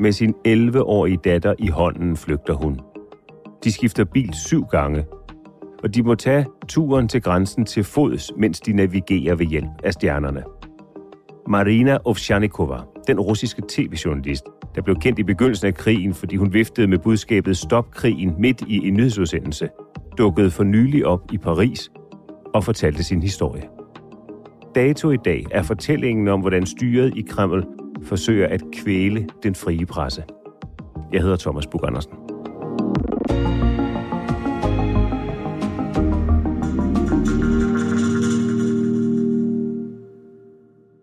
Med sin 11-årige datter i hånden flygter hun. De skifter bil syv gange, og de må tage turen til grænsen til fods, mens de navigerer ved hjælp af stjernerne. Marina Ovsjanikova, den russiske tv-journalist, der blev kendt i begyndelsen af krigen, fordi hun viftede med budskabet Stop krigen midt i en nyhedsudsendelse, dukkede for nylig op i Paris og fortalte sin historie. Dato i dag er fortællingen om, hvordan styret i Kreml forsøger at kvæle den frie presse. Jeg hedder Thomas Bug Andersen.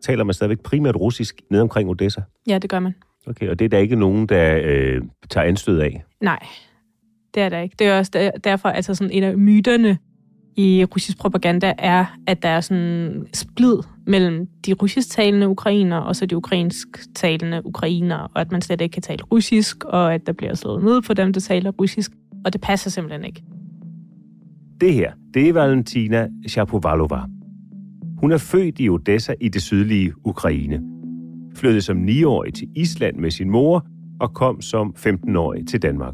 Taler man stadigvæk primært russisk ned omkring Odessa? Ja, det gør man. Okay, og det er der ikke nogen, der øh, tager anstød af? Nej, det er der ikke. Det er også der, derfor, altså sådan en af myterne i russisk propaganda er, at der er sådan splid mellem de russisktalende ukrainer og så de ukrainsktalende ukrainer, og at man slet ikke kan tale russisk, og at der bliver slået ned på dem, der taler russisk, og det passer simpelthen ikke. Det her, det er Valentina Shapovalova. Hun er født i Odessa i det sydlige Ukraine. Flyttede som 9-årig til Island med sin mor og kom som 15-årig til Danmark.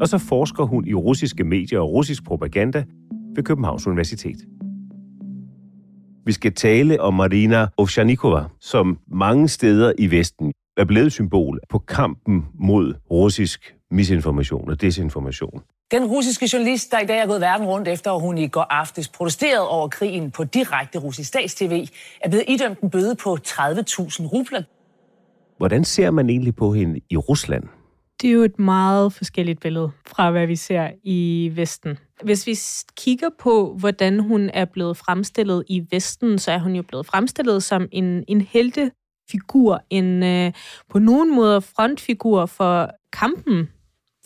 Og så forsker hun i russiske medier og russisk propaganda ved Københavns Universitet. Vi skal tale om Marina Ovsjanikova, som mange steder i Vesten er blevet symbol på kampen mod russisk misinformation og desinformation. Den russiske journalist, der i dag er gået verden rundt efter, at hun i går aftes protesterede over krigen på direkte russisk statstv, er blevet idømt en bøde på 30.000 rubler. Hvordan ser man egentlig på hende i Rusland? Det er jo et meget forskelligt billede fra, hvad vi ser i Vesten. Hvis vi kigger på, hvordan hun er blevet fremstillet i Vesten, så er hun jo blevet fremstillet som en, en heltefigur, en øh, på nogen måde frontfigur for kampen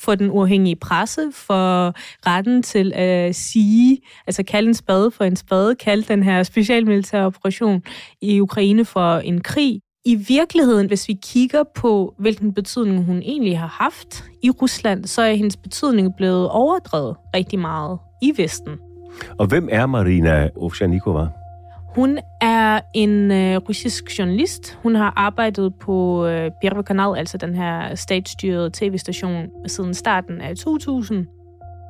for den uafhængige presse, for retten til at sige, altså kalde en spade for en spade, kalde den her specialmilitære operation i Ukraine for en krig I virkeligheden, hvis vi kigger på, hvilken betydning hun egentlig har haft i Rusland, så er hendes betydning blevet overdrevet rigtig meget i Vesten. Og hvem er Marina Ovsjanikova? Hun er en øh, russisk journalist. Hun har arbejdet på øh, Первый Kanal, altså den her statsstyrede tv-station, siden starten af 2000.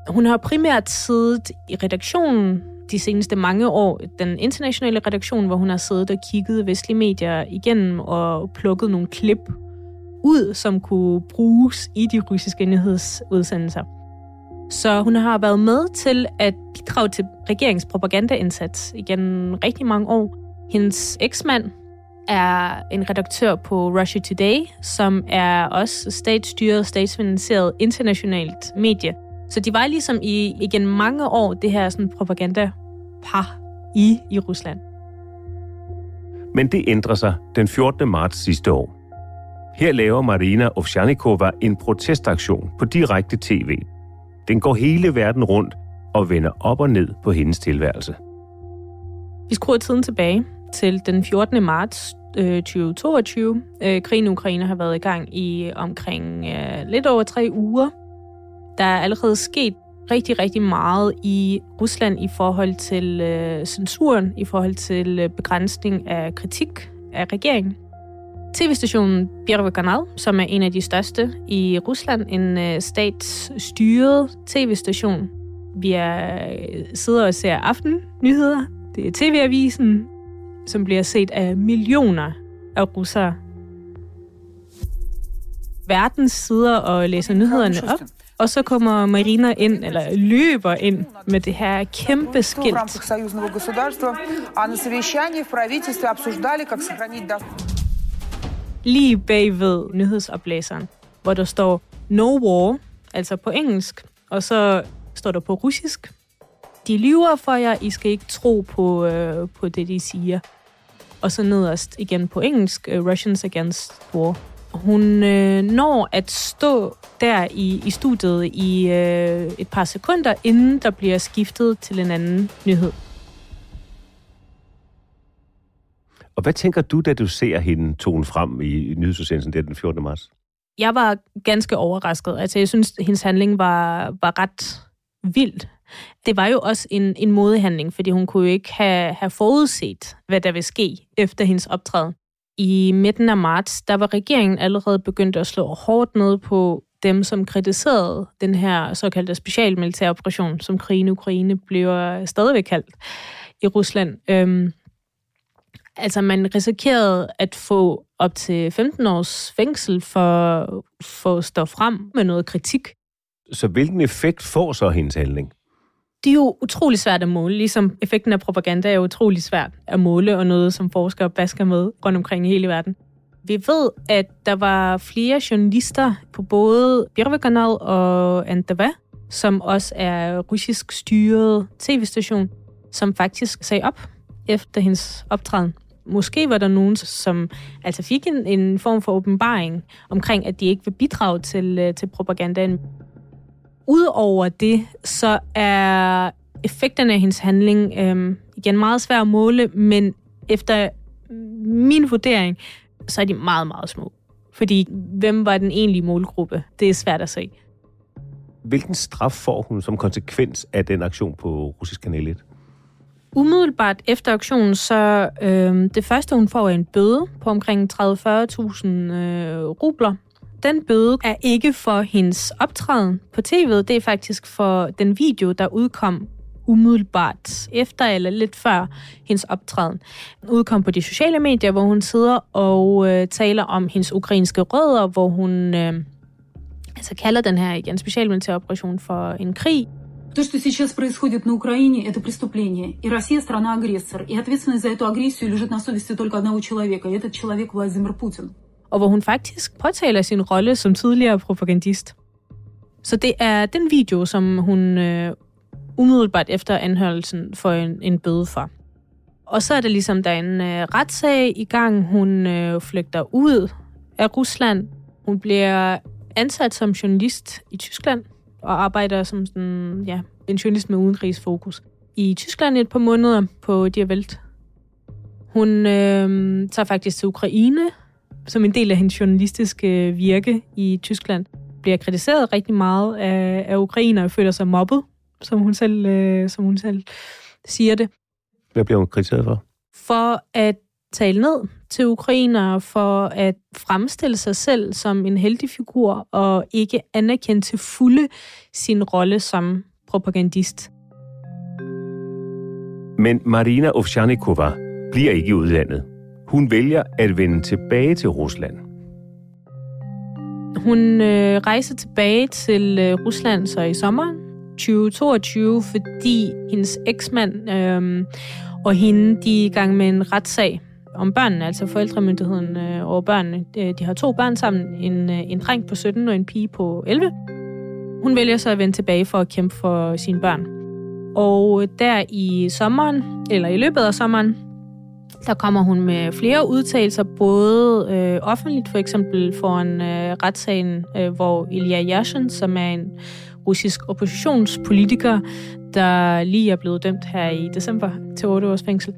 Hun har primært siddet i redaktionen de seneste mange år, den internationale redaktion, hvor hun har siddet og kigget vestlige medier igennem og plukket nogle klip ud, som kunne bruges i de russiske nyhedsudsendelser. Så hun har været med til at bidrage til regeringspropaganda-indsats igen rigtig mange år. Hendes eksmand er en redaktør på Russia Today, som er også statsstyret, statsfinansieret internationalt medie. Så de var ligesom i igen mange år det her sådan propaganda-par i, i Rusland. Men det ændrer sig den 14. marts sidste år. Her laver Marina Ovsjanikova en protestaktion på direkte tv. Den går hele verden rundt og vender op og ned på hendes tilværelse. Vi skruer tiden tilbage til den 14. marts øh, 2022. Øh, krigen i Ukraine har været i gang i omkring øh, lidt over tre uger Der er allerede sket rigtig, rigtig meget i Rusland i forhold til øh, censuren, i forhold til øh, begrænsning af kritik af regeringen. TV-stationen Первый Kanal, som er en af de største i Rusland, en øh, statsstyret tv-station. Vi er, øh, sidder og ser aftennyheder. Det er TV-avisen, som bliver set af millioner af russere. Verdens sidder og læser nyhederne op, og så kommer Marina ind, eller løber ind med det her kæmpe skilt. Lige bagved nyhedsoplæseren, hvor der står No War, altså på engelsk, og så står der på russisk. De lyver for jer, I skal ikke tro på, øh, på det, de siger. Og så nederst igen på engelsk, uh, Russians Against War. Hun øh, når at stå der i, i studiet i øh, et par sekunder, inden der bliver skiftet til en anden nyhed. Og hvad tænker du, da du ser hende tone frem i nyhedsudsendelsen der den 14. marts? Jeg var ganske overrasket. Altså, jeg synes, hendes handling var, var ret vild. Det var jo også en, en modehandling, fordi hun kunne jo ikke have, have forudset, hvad der vil ske efter hendes optræden. I midten af marts, der var regeringen allerede begyndt at slå hårdt ned på dem, som kritiserede den her såkaldte specialmilitære operation, som krigen i Ukraine bliver stadigvæk kaldt i Rusland. Øhm, altså, man risikerede at få op til 15 års fængsel for, for at stå frem med noget kritik. Så hvilken effekt får så hendes handling? det er jo utrolig svært at måle, ligesom effekten af propaganda er utrolig svært at måle, og noget, som forskere basker med rundt omkring i hele verden. Vi ved, at der var flere journalister på både Birvekanal og Antava, som også er russisk styret tv-station, som faktisk sagde op efter hendes optræden. Måske var der nogen, som altså fik en, en form for åbenbaring omkring, at de ikke vil bidrage til, øh, til propagandaen. Udover det, så er effekterne af hendes handling øhm, igen meget svært at måle, men efter min vurdering, så er de meget, meget små. Fordi hvem var den egentlige målgruppe? Det er svært at se. Hvilken straf får hun som konsekvens af den aktion på russisk kanal 1? Umiddelbart efter aktionen, så øh, det første, hun får, er en bøde på omkring 30-40.000 øh, rubler den bøde er ikke for hendes optræden på tv'et, det er faktisk for den video, der udkom umiddelbart efter eller lidt før hendes optræden. Udkom på de sociale medier, hvor hun sidder og øh, taler om hendes ukrainske rødder, hvor hun øh, altså kalder den her igen specialmilitær operation for en krig. То, что сейчас происходит на Украине, это преступление. И Россия страна-агрессор. И ответственность за эту агрессию лежит на совести только одного человека. И этот человек Владимир Путин og hvor hun faktisk påtaler sin rolle som tidligere propagandist. Så det er den video, som hun øh, umiddelbart efter anholdelsen får en, en bøde for. Og så er det ligesom, der er en øh, retssag i gang. Hun øh, flygter ud af Rusland. Hun bliver ansat som journalist i Tyskland og arbejder som sådan, ja, en journalist med udenrigsfokus i Tyskland i et par måneder på Die Welt. Hun øh, tager faktisk til Ukraine som en del af hendes journalistiske virke i Tyskland, bliver kritiseret rigtig meget af, af ukrainer og føler sig mobbet, som hun selv, øh, som hun selv siger det. Hvad bliver hun kritiseret for? For at tale ned til ukrainer, for at fremstille sig selv som en heldig figur og ikke anerkende til fulde sin rolle som propagandist. Men Marina Ovsjanikova bliver ikke i udlandet. Hun vælger at vende tilbage til Rusland. Hun øh, rejser tilbage til øh, Rusland så i sommeren 2022, fordi hendes eksmand øh, og hende, de er i gang med en retssag om børnene, altså forældremyndigheden øh, over børnene. De har to børn sammen, en, øh, en dreng på 17 og en pige på 11. Hun vælger så at vende tilbage for at kæmpe for sine børn. Og øh, der i sommeren, eller i løbet af sommeren, der kommer hun med flere udtalelser, både øh, offentligt, for eksempel foran øh, retssagen, øh, hvor Ilya Yashin, som er en russisk oppositionspolitiker, der lige er blevet dømt her i december til 8 års fængsel.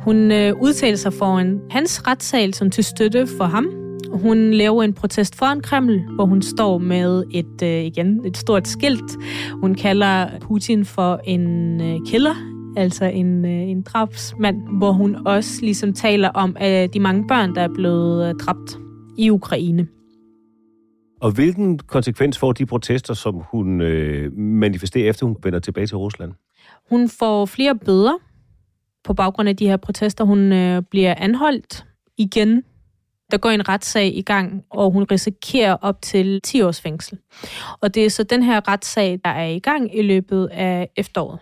Hun øh, udtaler sig foran hans retssal som til støtte for ham. Hun laver en protest foran Kreml, hvor hun står med et øh, igen et stort skilt. Hun kalder Putin for en øh, killer, altså en, øh, en drabsmand, hvor hun også ligesom taler om øh, de mange børn, der er blevet øh, dræbt i Ukraine. Og hvilken konsekvens får de protester, som hun øh, manifesterer, efter hun vender tilbage til Rusland? Hun får flere bøder på baggrund af de her protester. Hun øh, bliver anholdt igen. Der går en retssag i gang, og hun risikerer op til 10 års fængsel. Og det er så den her retssag, der er i gang i løbet af efteråret.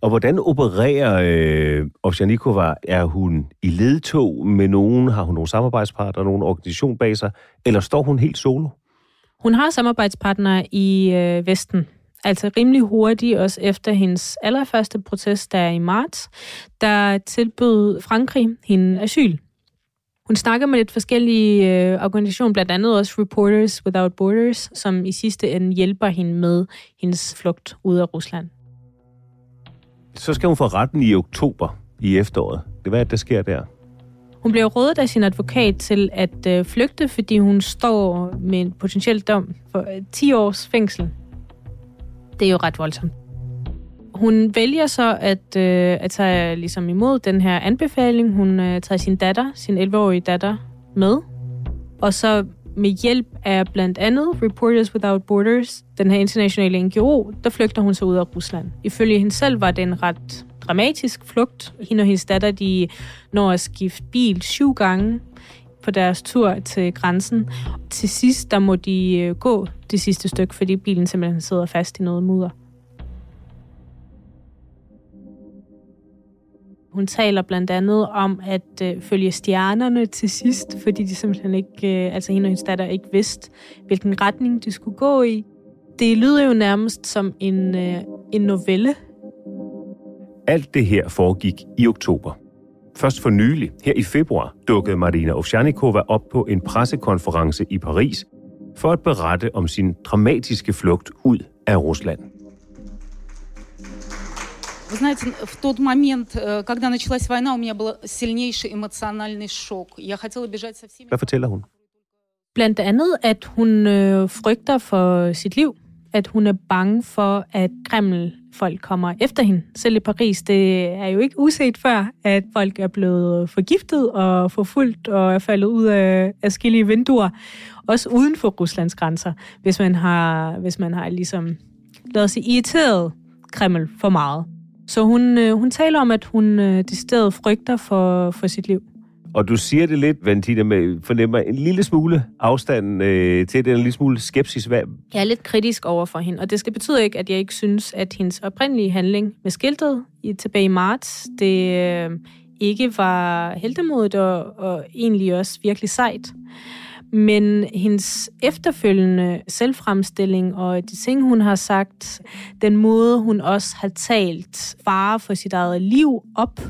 Og hvordan opererer øh, Ovsjanikova? Er hun i ledtog med nogen? Har hun nogle samarbejdspartnere, nogen organisation bag sig? Eller står hun helt solo? Hun har samarbejdspartnere i øh, Vesten. Altså rimelig hurtigt, også efter hendes allerførste protest, der er i marts, der tilbød Frankrig hende asyl. Hun snakker med lidt forskellige øh, organisationer, blandt andet også Reporters Without Borders, som i sidste ende hjælper hende med hendes flugt ud af Rusland. Så skal hun få retten i oktober i efteråret. Hvad er det, der sker der? Hun bliver rådet af sin advokat til at øh, flygte, fordi hun står med en potentiel dom for øh, 10 års fængsel. Det er jo ret voldsomt. Hun vælger så at, øh, at tage ligesom imod den her anbefaling. Hun øh, tager sin datter, sin 11-årige datter, med. Og så med hjælp af blandt andet Reporters Without Borders, den her internationale NGO, der flygter hun så ud af Rusland. Ifølge hende selv var det en ret dramatisk flugt. Hende og hendes datter, de når at skifte bil syv gange på deres tur til grænsen. Til sidst, der må de øh, gå det sidste stykke, fordi bilen simpelthen sidder fast i noget mudder. Hun taler blandt andet om at øh, følge stjernerne til sidst, fordi de simpelthen ikke, øh, altså hende og hendes datter ikke vidste, hvilken retning de skulle gå i. Det lyder jo nærmest som en, øh, en novelle. Alt det her foregik i oktober. Først for nylig, her i februar, dukkede Marina Ovsjanikova op på en pressekonference i Paris for at berette om sin dramatiske flugt ud af Rusland. Вы знаете, в тот момент, э, когда началась война, у меня был сильнейший эмоциональный шок. Я хотела бежать со всеми... Hvad fortæller hun? Blandt andet, at hun øh, frygter for sit liv. At hun er bange for, at Kreml folk kommer efter hende. Selv i Paris, det er jo ikke uset før, at folk er blevet forgiftet og forfulgt og er faldet ud af forskellige vinduer. Også uden for Ruslands grænser, hvis man har, hvis man har ligesom, lad os sige, irriteret Kreml for meget. Så hun, øh, hun taler om, at hun øh, decideret frygter for, for sit liv. Og du siger det lidt, Valentina, med fornemmer en lille smule afstand øh, til det, en lille smule skepsis. Hvad? Jeg er lidt kritisk over for hende, og det skal betyde ikke, at jeg ikke synes, at hendes oprindelige handling med skiltet i, tilbage i marts, det øh, ikke var heldemodigt og, og egentlig også virkelig sejt. Men hendes efterfølgende selvfremstilling og de ting, hun har sagt, den måde, hun også har talt fare for sit eget liv op,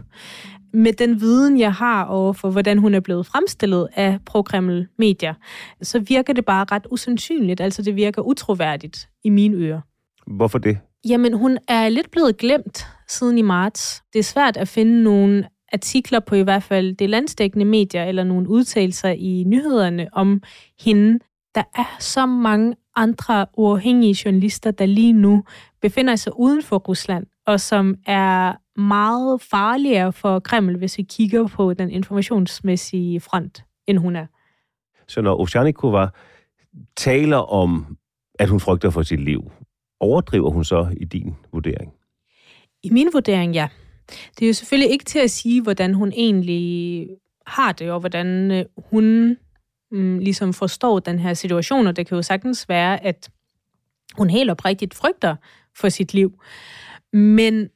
med den viden, jeg har over for, hvordan hun er blevet fremstillet af pro medier så virker det bare ret usandsynligt. Altså, det virker utroværdigt i mine ører. Hvorfor det? Jamen, hun er lidt blevet glemt siden i marts. Det er svært at finde nogle artikler på i hvert fald det landstækkende medier, eller nogle udtalelser i nyhederne om hende. Der er så mange andre uafhængige journalister, der lige nu befinder sig uden for Rusland, og som er meget farligere for Kreml, hvis vi kigger på den informationsmæssige front, end hun er. Så når Ovsjanikova taler om, at hun frygter for sit liv, overdriver hun så i din vurdering? I min vurdering, ja. Det er jo selvfølgelig ikke til at sige, hvordan hun egentlig har det, og hvordan øh, hun mm, ligesom forstår den her situation, og det kan jo sagtens være, at hun helt oprigtigt frygter for sit liv. Men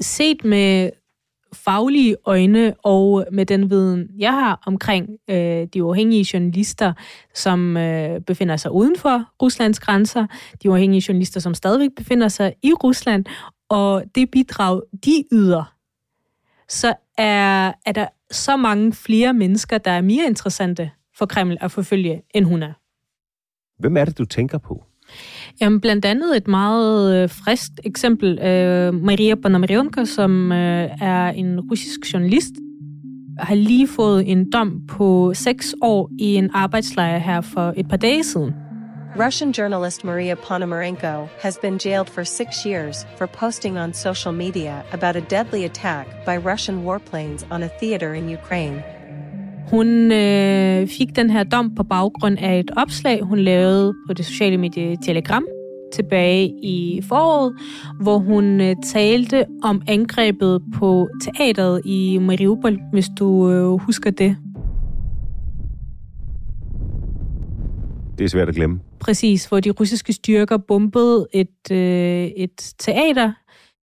set med faglige øjne og med den viden, jeg har omkring øh, de uafhængige journalister, som øh, befinder sig uden for Ruslands grænser, de uafhængige journalister, som stadigvæk befinder sig i Rusland, og det bidrag, de yder, så er, er der så mange flere mennesker, der er mere interessante for Kreml at forfølge, end hun er. Hvem er det, du tænker på? Jamen, blandt andet et meget øh, frisk eksempel. Øh, Maria Ponomarionka, som øh, er en russisk journalist, har lige fået en dom på seks år i en arbejdslejr her for et par dage siden. Russian journalist Maria Ponomarenko has been jailed for six years for posting on social media about a deadly attack by Russian warplanes on a theater in Ukraine. Hun øh, fik den her dom på baggrund af et opslag, hun lavede på det sociale medie Telegram tilbage i foråret, hvor hun øh, talte om angrebet på teateret i Mariupol, hvis du øh, husker det. Det er svært at glemme. Præcis, hvor de russiske styrker bombede et, øh, et teater.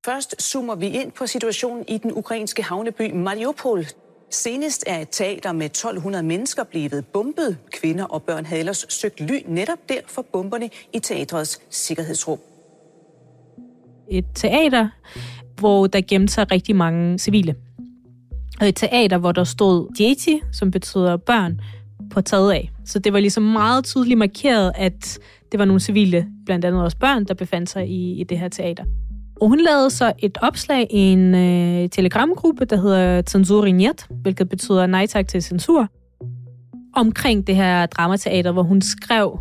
Først zoomer vi ind på situationen i den ukrainske havneby Mariupol. Senest er et teater med 1200 mennesker blevet bombet. Kvinder og børn havde ellers søgt ly netop der for bomberne i teatrets sikkerhedsrum. Et teater, hvor der gemte sig rigtig mange civile. Og et teater, hvor der stod Dieti, som betyder børn, på taget af. Så det var ligesom meget tydeligt markeret, at det var nogle civile, blandt andet også børn, der befandt sig i, i det her teater. Og hun lavede så et opslag i en øh, telegramgruppe, der hedder Censur hvilket betyder nej tak til censur, omkring det her dramateater, hvor hun skrev,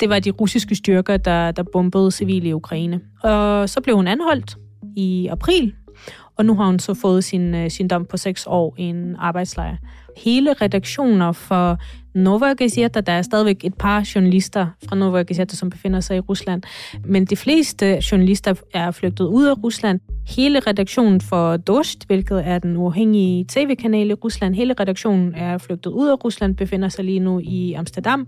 det var de russiske styrker, der, der bombede civile i Ukraine. Og så blev hun anholdt i april, og nu har hun så fået sin, øh, sin dom på seks år i en arbejdslejr. Hele redaktioner for Novaya Gazeta, der er stadigvæk et par journalister fra Novaya Gazeta, som befinder sig i Rusland, men de fleste journalister er flygtet ud af Rusland. Hele redaktionen for Dost, hvilket er den uafhængige tv-kanal i Rusland, hele redaktionen er flygtet ud af Rusland, befinder sig lige nu i Amsterdam.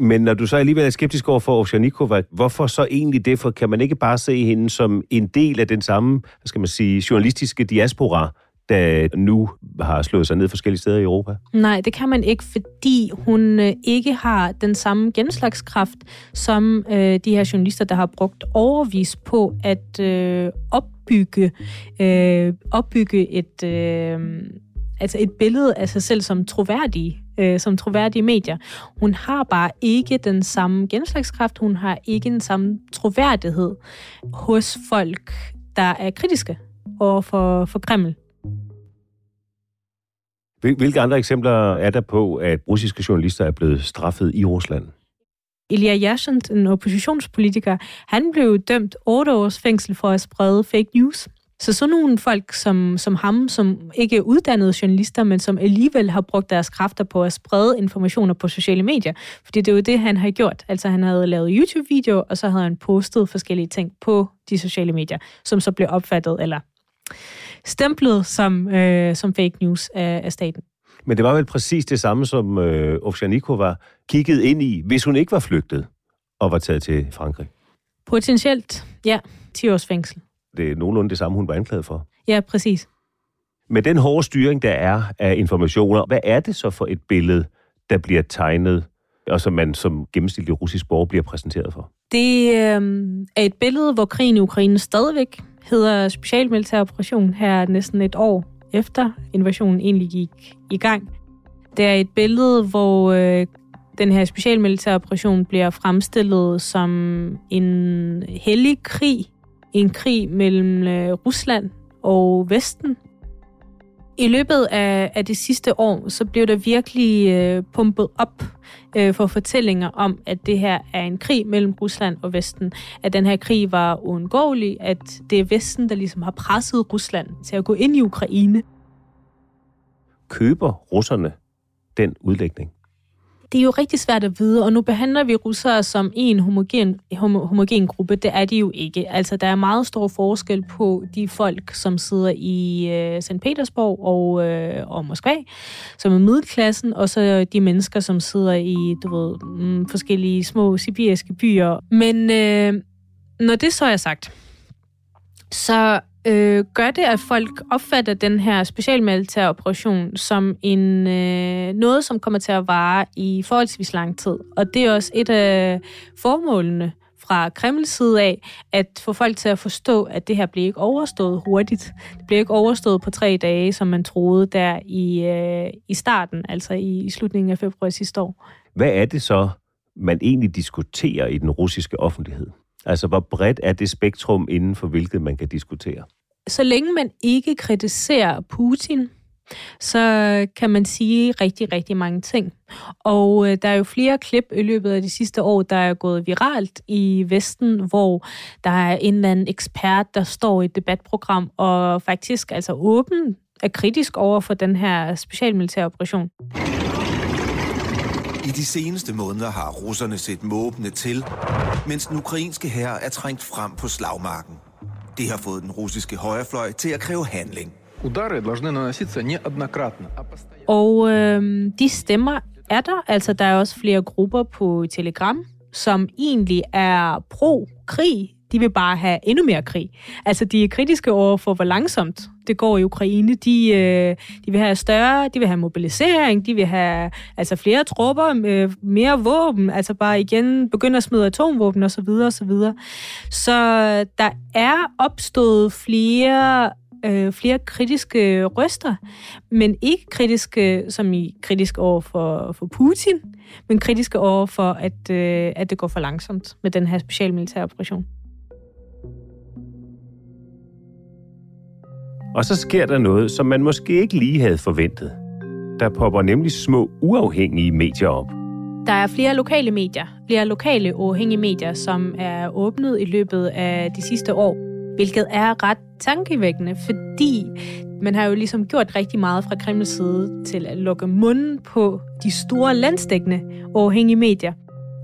Men når du så alligevel er skeptisk over for Ovsjanikova, hvorfor så egentlig det? For kan man ikke bare se hende som en del af den samme, hvad skal man sige, journalistiske diaspora, der nu har slået sig ned forskellige steder i Europa? Nej, det kan man ikke, fordi hun øh, ikke har den samme genslagskraft som øh, de her journalister, der har brugt overvis på at øh, opbygge, øh, opbygge et, øh, altså et billede af sig selv som troværdige øh, som troværdige medier. Hun har bare ikke den samme genslagskraft, hun har ikke den samme troværdighed hos folk, der er kritiske over for, for Kreml. Hvilke andre eksempler er der på, at russiske journalister er blevet straffet i Rusland? Ilya Yashin, en oppositionspolitiker, han blev dømt 8 års fængsel for at sprede fake news. Så sådan nogle folk som, som ham, som ikke er uddannede journalister, men som alligevel har brugt deres kræfter på at sprede informationer på sociale medier. Fordi det er jo det, han har gjort. Altså han havde lavet YouTube-videoer, og så havde han postet forskellige ting på de sociale medier, som så blev opfattet eller stemplet som, øh, som fake news af, af staten. Men det var vel præcis det samme, som øh, Ovsjanikova kiggede ind i, hvis hun ikke var flygtet og var taget til Frankrig. Potentielt, ja. 10 års fængsel. Det er nogenlunde det samme, hun var anklaget for. Ja, præcis. Med den hårde styring, der er af informationer, hvad er det så for et billede, der bliver tegnet, og som man som gennemsnitlig russisk borger bliver præsenteret for? Det øh, er et billede, hvor krigen i Ukraine stadigvæk hedder specialmilitær operation her næsten et år efter invasionen egentlig gik i gang. Det er et billede, hvor øh, den her specialmilitære operation bliver fremstillet som en hellig krig, en krig mellem øh, Rusland og Vesten. I løbet af, af det sidste år, så blev der virkelig øh, pumpet op øh, for fortællinger om, at det her er en krig mellem Rusland og Vesten. At den her krig var uundgåelig, at det er Vesten, der ligesom har presset Rusland til at gå ind i Ukraine. Køber russerne den udlægning? Det er jo rigtig svært at vide, og nu behandler vi russere som en homogen, homogen gruppe. Det er de jo ikke. Altså, der er meget stor forskel på de folk, som sidder i øh, St. Petersborg og, øh, og Moskva, som er middelklassen, og så de mennesker, som sidder i, du ved, mm, forskellige små sibiriske byer. Men øh, når det så er sagt, så øh, gør det, at folk opfatter den her specialmilitære operation som en øh, noget, som kommer til at vare i forholdsvis lang tid. Og det er også et af formålene fra Kremls side af at få folk til at forstå, at det her bliver ikke overstået hurtigt. Det bliver ikke overstået på tre dage, som man troede der i, øh, i starten, altså i, i slutningen af februar sidste år. Hvad er det så, man egentlig diskuterer i den russiske offentlighed? Altså, hvor bredt er det spektrum inden for hvilket man kan diskutere? Så længe man ikke kritiserer Putin, så kan man sige rigtig, rigtig mange ting. Og øh, der er jo flere klip i løbet af de sidste år, der er gået viralt i Vesten, hvor der er en eller anden ekspert, der står i et debatprogram og faktisk altså åben er kritisk over for den her specialmilitære operation. I de seneste måneder har russerne set måbne til, mens den ukrainske herre er trængt frem på slagmarken. Det har fået den russiske højrefløj til at kræve handling. Og øh, de stemmer er der. Altså, der er også flere grupper på Telegram, som egentlig er pro-krig, de vil bare have endnu mere krig. Altså, de er kritiske over for, hvor langsomt det går i Ukraine. De, øh, de vil have større, de vil have mobilisering, de vil have altså flere tropper, øh, mere våben, altså bare igen begynde at smide atomvåben osv. Så, så, videre. så øh, der er opstået flere øh, flere kritiske røster, men ikke kritiske, som i kritisk over for, for Putin, men kritiske over for, at, øh, at det går for langsomt med den her specialmilitære operation. Og så sker der noget, som man måske ikke lige havde forventet. Der popper nemlig små uafhængige medier op. Der er flere lokale medier, flere lokale uafhængige medier, som er åbnet i løbet af de sidste år, hvilket er ret tankevækkende, fordi man har jo ligesom gjort rigtig meget fra Kremls side til at lukke munden på de store landsdækkende uafhængige medier.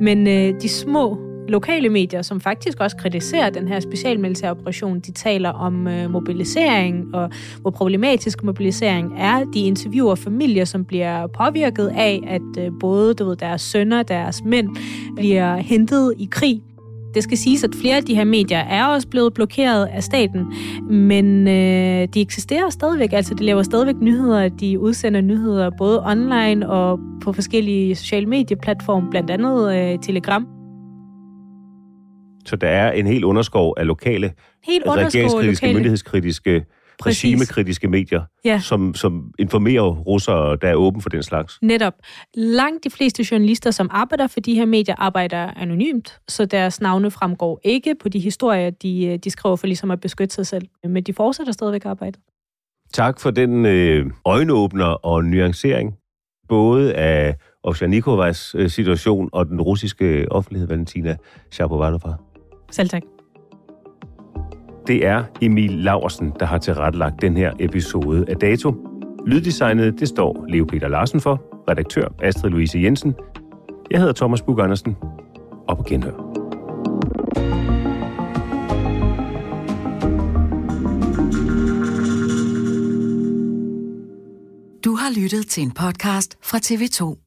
Men øh, de små lokale medier, som faktisk også kritiserer den her specialmilitære operation, de taler om øh, mobilisering og hvor problematisk mobilisering er. De interviewer familier, som bliver påvirket af, at øh, både du ved, deres sønner og deres mænd bliver hentet i krig. Det skal siges, at flere af de her medier er også blevet blokeret af staten, men øh, de eksisterer stadigvæk. Altså, de laver stadigvæk nyheder. De udsender nyheder både online og på forskellige sociale medieplatforme, blandt andet øh, Telegram. Så der er en helt underskov af lokale, Helt regeringskritiske, lokale- myndighedskritiske, Præcis. regimekritiske medier, Ja. som, som informerer russere, der er åben for den slags. Netop. Langt de fleste journalister, som arbejder for de her medier, arbejder anonymt, så deres navne fremgår ikke på de historier, de, øh, de skriver for ligesom at beskytte sig selv. Men de fortsætter stadigvæk arbejdet. Tak for den øh, øjenåbner og nuancering, både af Ovsjanikovas øh, situation og den russiske offentlighed, Valentina Shapovalova. Selv tak. Det er Emil Laversen, der har tilrettelagt den her episode af Dato. Lyddesignet, det står Leo Peter Larsen for, redaktør Astrid Louise Jensen. Jeg hedder Thomas Bug Andersen. Op og genhør. Du har lyttet til en podcast fra TV2.